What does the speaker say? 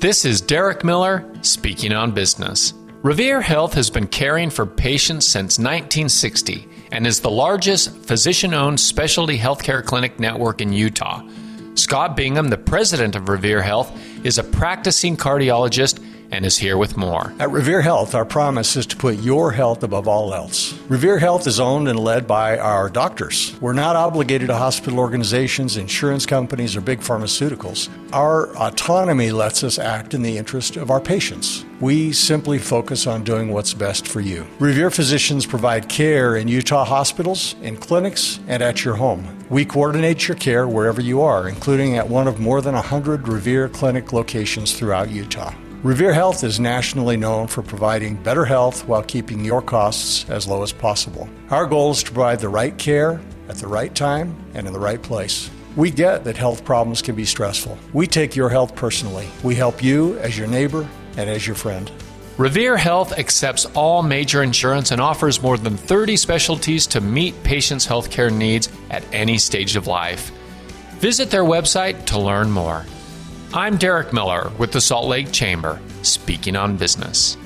This is Derek Miller speaking on business. Revere Health has been caring for patients since 1960 and is the largest physician owned specialty healthcare clinic network in Utah. Scott Bingham, the president of Revere Health, is a practicing cardiologist and is here with more. At Revere Health, our promise is to put your health above all else. Revere Health is owned and led by our doctors. We're not obligated to hospital organizations, insurance companies, or big pharmaceuticals. Our autonomy lets us act in the interest of our patients. We simply focus on doing what's best for you. Revere physicians provide care in Utah hospitals, in clinics, and at your home. We coordinate your care wherever you are, including at one of more than 100 Revere clinic locations throughout Utah. Revere Health is nationally known for providing better health while keeping your costs as low as possible. Our goal is to provide the right care at the right time and in the right place. We get that health problems can be stressful. We take your health personally. We help you as your neighbor and as your friend. Revere Health accepts all major insurance and offers more than 30 specialties to meet patients' healthcare needs at any stage of life. Visit their website to learn more. I'm Derek Miller with the Salt Lake Chamber, speaking on business.